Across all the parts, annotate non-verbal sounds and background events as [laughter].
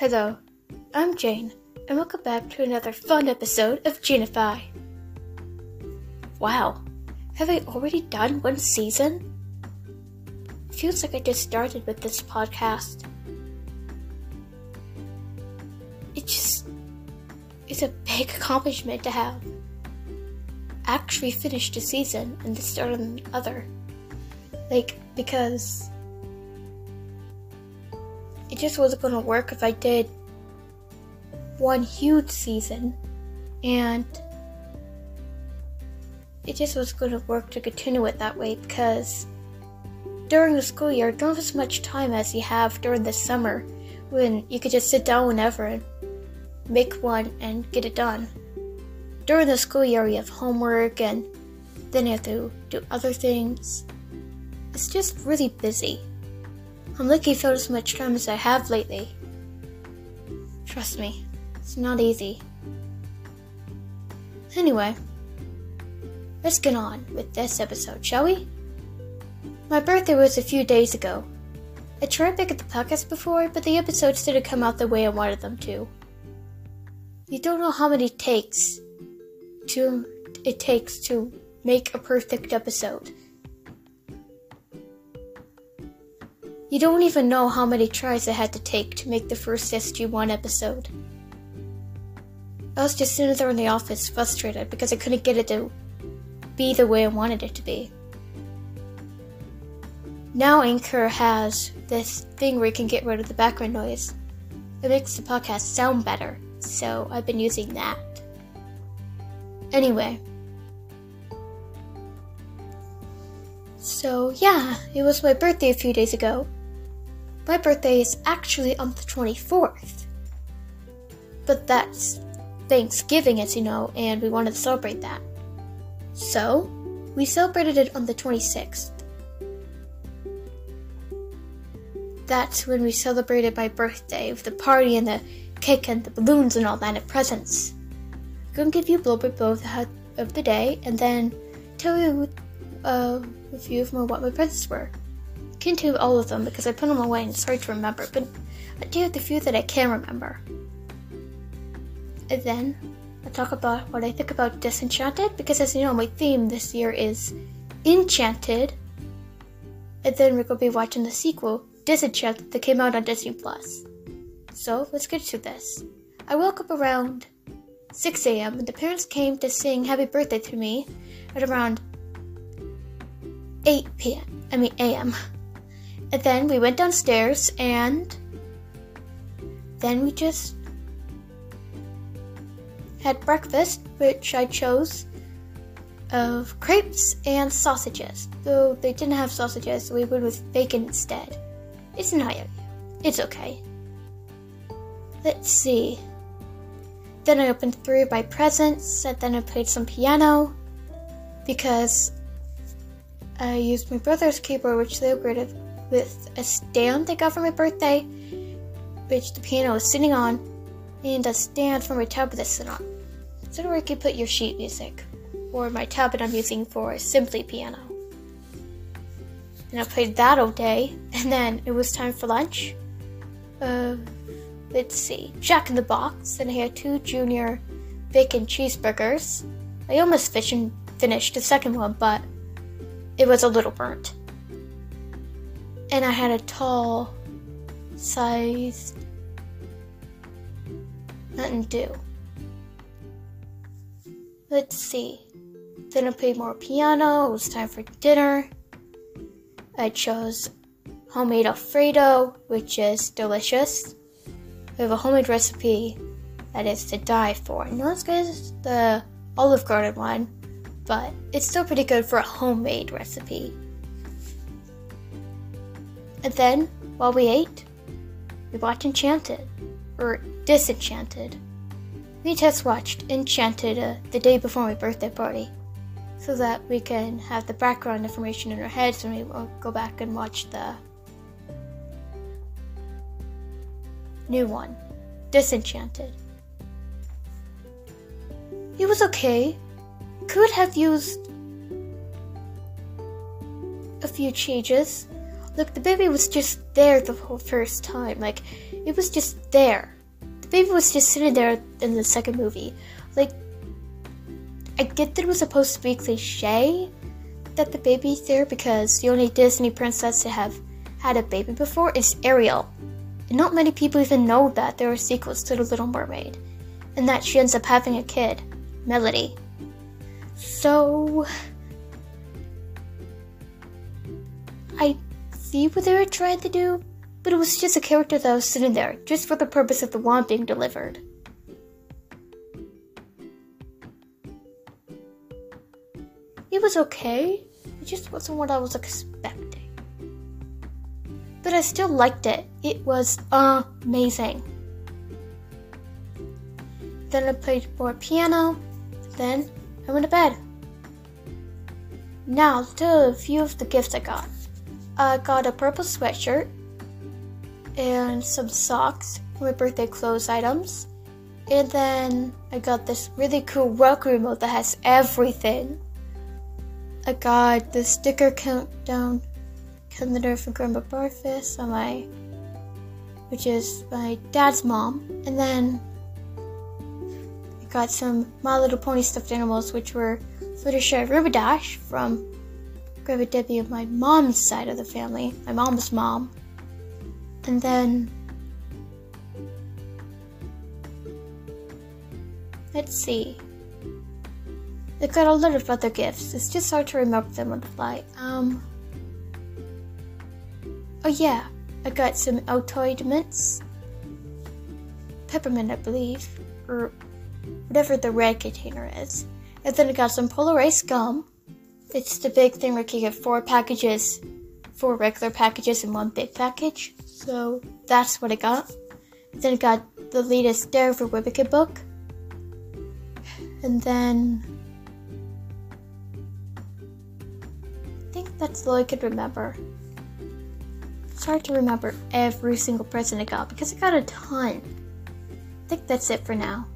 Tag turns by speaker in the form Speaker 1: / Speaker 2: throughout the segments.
Speaker 1: Hello, I'm Jane, and welcome back to another fun episode of Genify. Wow, have I already done one season? Feels like I just started with this podcast. It just. It's a big accomplishment to have. Actually finished a season and then start another. Like, because just wasn't going to work if I did one huge season and it just was going to work to continue it that way because during the school year, don't have as much time as you have during the summer when you could just sit down whenever and make one and get it done. During the school year, you have homework and then you have to do other things. It's just really busy. I'm lucky I as much time as I have lately. Trust me, it's not easy. Anyway, let's get on with this episode, shall we? My birthday was a few days ago. I tried to get the podcast before, but the episodes didn't come out the way I wanted them to. You don't know how many takes to it takes to make a perfect episode. You don't even know how many tries I had to take to make the first SG1 episode. I was just sitting there in the office frustrated because I couldn't get it to be the way I wanted it to be. Now Anchor has this thing where you can get rid of the background noise. It makes the podcast sound better, so I've been using that. Anyway. So, yeah, it was my birthday a few days ago, my birthday is actually on the 24th. But that's Thanksgiving, as you know, and we wanted to celebrate that. So, we celebrated it on the 26th. That's when we celebrated my birthday with the party and the cake and the balloons and all that and presents. I'm gonna give you a little bit of the, of the day and then tell you uh, a few of my, what my presents were can't do all of them because I put them away and it's hard to remember, but I do have the few that I can remember. And then I talk about what I think about Disenchanted because, as you know, my theme this year is Enchanted. And then we're going to be watching the sequel, Disenchanted, that came out on Disney Plus. So let's get to this. I woke up around 6 a.m. and the parents came to sing Happy Birthday to me at around 8 p.m. I mean a.m. And then we went downstairs and then we just had breakfast, which I chose of crepes and sausages. Though they didn't have sausages, so we went with bacon instead. It's not you. it's okay. Let's see. Then I opened three of my presents, and then I played some piano because I used my brother's keyboard, which they upgraded with a stand I got for my birthday, which the piano is sitting on, and a stand for my tablet to sit on. So where you can put your sheet music, or my tablet I'm using for Simply Piano. And I played that all day, and then it was time for lunch. Uh, let's see, Jack in the Box, and I had two junior bacon cheeseburgers. I almost finished the second one, but it was a little burnt and I had a tall sized Mountain Dew. Let's see. Then I played more piano. It was time for dinner. I chose homemade Alfredo, which is delicious. We have a homemade recipe that is to die for. Not as good as the Olive Garden one, but it's still pretty good for a homemade recipe. And then, while we ate, we watched Enchanted, or Disenchanted. We just watched Enchanted uh, the day before my birthday party, so that we can have the background information in our heads when we go back and watch the new one, Disenchanted. It was okay. Could have used a few changes Look, the baby was just there the whole first time. Like, It was just there. The baby was just sitting there in the second movie. Like, I get that it was supposed to be cliche that the baby's there because the only Disney princess to have had a baby before is Ariel. And not many people even know that there are sequels to The Little Mermaid. And that she ends up having a kid, Melody. So. I see what they were trying to do, but it was just a character that was sitting there, just for the purpose of the wand being delivered. It was okay, it just wasn't what I was expecting. But I still liked it, it was amazing. Then I played more piano, then I went to bed. Now, to a few of the gifts I got. I got a purple sweatshirt and some socks for my birthday clothes items. And then I got this really cool rock remote that has everything. I got the sticker countdown calendar for Grandma Barfus on my, which is my dad's mom. And then I got some My Little Pony stuffed animals, which were Fluttershy Rainbow Dash from Grandma Debbie of my mom's side of the family, my mom's mom. And then, let's see. I got a lot of other gifts. It's just hard to remember them on the fly. Um. Oh yeah, I got some Altoid mints, peppermint, I believe, or whatever the red container is. And then I got some Polaroid gum. It's the big thing where you get four packages, four regular packages in one big package. So that's what I got. Then I got the latest Dare for Wibbit book. And then I think that's all I could remember. It's hard to remember every single present I got because I got a ton. I think that's it for now.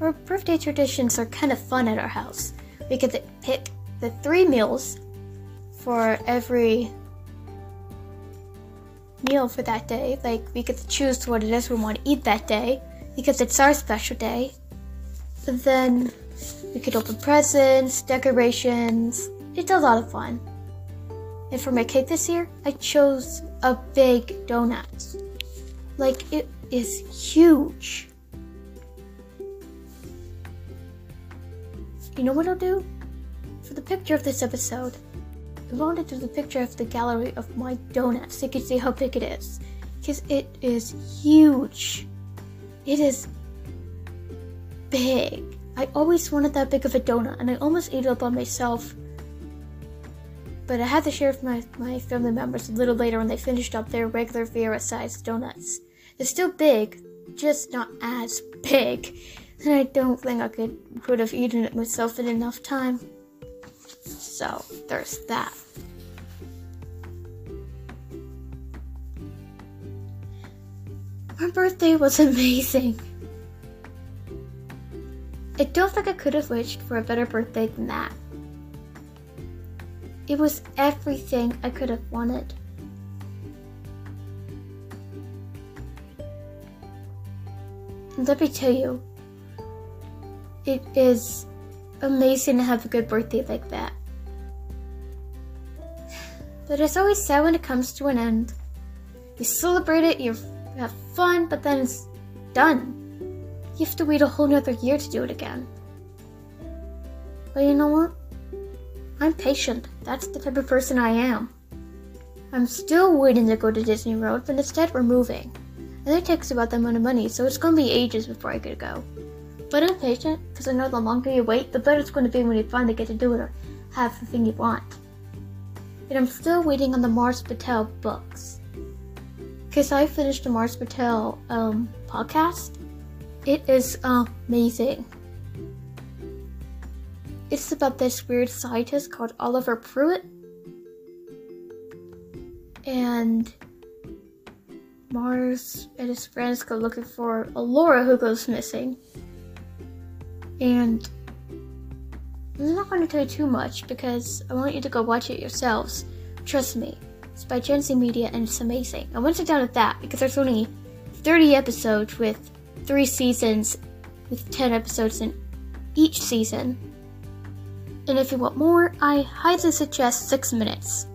Speaker 1: Our birthday traditions are kind of fun at our house. We to pick the three meals for every meal for that day. Like, we to choose what it is we want to eat that day because it's our special day. And then we could open presents, decorations. It's a lot of fun. And for my cake this year, I chose a big donut. Like, it is huge. You know what I'll do? For the picture of this episode, I want to do the picture of the gallery of my donuts so you can see how big it is. Because it is huge. It is big. I always wanted that big of a donut and I almost ate it up on myself. But I had to share with my, my family members a little later when they finished up their regular Vera sized donuts. They're still big, just not as big and I don't think I could could have eaten it myself in enough time. So there's that. My birthday was [laughs] amazing. I don't think I could have wished for a better birthday than that. It was everything I could have wanted. Let me tell you, it is amazing to have a good birthday like that. But it's always sad when it comes to an end. You celebrate it, you have fun, but then it's done. You have to wait a whole nother year to do it again. But you know what? I'm patient. That's the type of person I am. I'm still waiting to go to Disney World, but instead we're moving. And it takes about that amount of money, so it's gonna be ages before I to go. But I'm patient because I know the longer you wait, the better it's going to be when you finally get to do it or have the thing you want. And I'm still waiting on the Mars Patel books. Because I finished the Mars Patel um, podcast. It is amazing. It's about this weird scientist called Oliver Pruitt. And Mars and his friends go looking for Alora who goes missing. And I'm not going to tell you too much because I want you to go watch it yourselves. Trust me, It's by Gen Z Media and it's amazing. I went down with that because there's only 30 episodes with three seasons with 10 episodes in each season. And if you want more, I highly suggest 6 Minutes.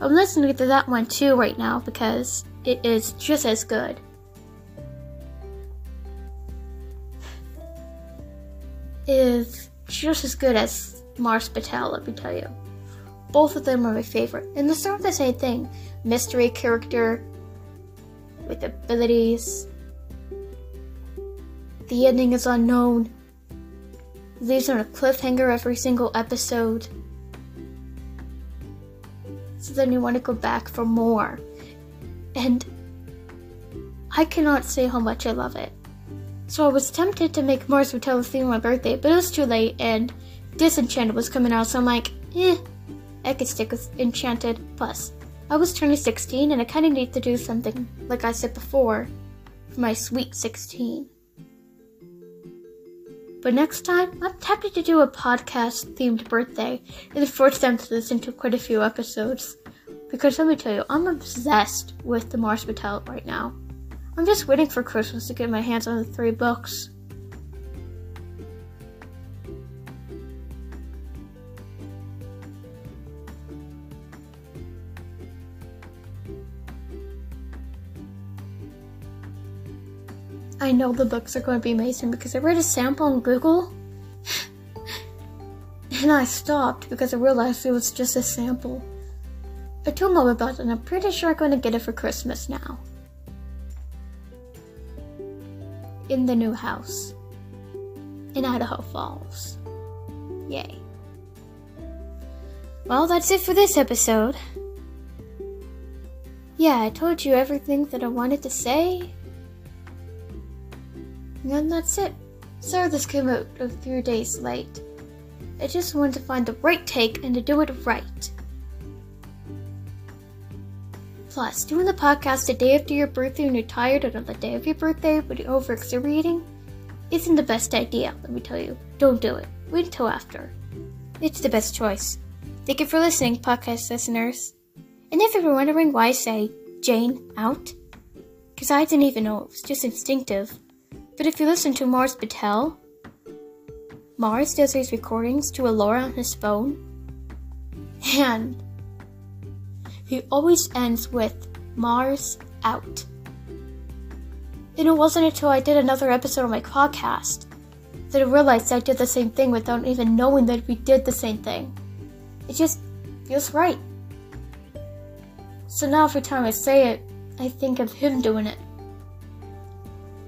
Speaker 1: I'm listening to that one too right now because it is just as good. Is just as good as Mars Patel, let me tell you. Both of them are my favorite. And start of the same thing mystery character with abilities. The ending is unknown. Leaves on a cliffhanger every single episode. So then you want to go back for more. And I cannot say how much I love it. So I was tempted to make Mars Patel theme on my birthday, but it was too late and Disenchanted was coming out, so I'm like, eh, I could stick with Enchanted. Plus, I was turning 16 and I kinda need to do something, like I said before, for my sweet 16. But next time, I'm tempted to do a podcast themed birthday and force them to listen to quite a few episodes. Because let me tell you, I'm obsessed with the Mars Patel right now. I'm just waiting for Christmas to get my hands on the three books. I know the books are going to be amazing because I read a sample on Google [laughs] and I stopped because I realized it was just a sample. I told mom about it and I'm pretty sure I'm going to get it for Christmas now. In the new house in Idaho Falls. Yay. Well, that's it for this episode. Yeah, I told you everything that I wanted to say. And that's it. Sorry this came out a few days late. I just wanted to find the right take and to do it right. Plus, doing the podcast the day after your birthday when you're tired and on the day of your birthday but you're over exhilarating isn't the best idea, let me tell you. Don't do it. Wait until after. It's the best choice. Thank you for listening, podcast listeners. And if you're wondering why I say Jane out, because I didn't even know, it was just instinctive. But if you listen to Mars Patel, Mars does his recordings to Alora on his phone, [laughs] and he always ends with Mars out. And it wasn't until I did another episode of my podcast that I realized I did the same thing without even knowing that we did the same thing. It just feels right. So now every time I say it, I think of him doing it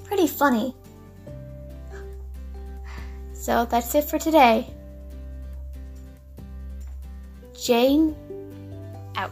Speaker 1: pretty funny. So that's it for today. Jane out.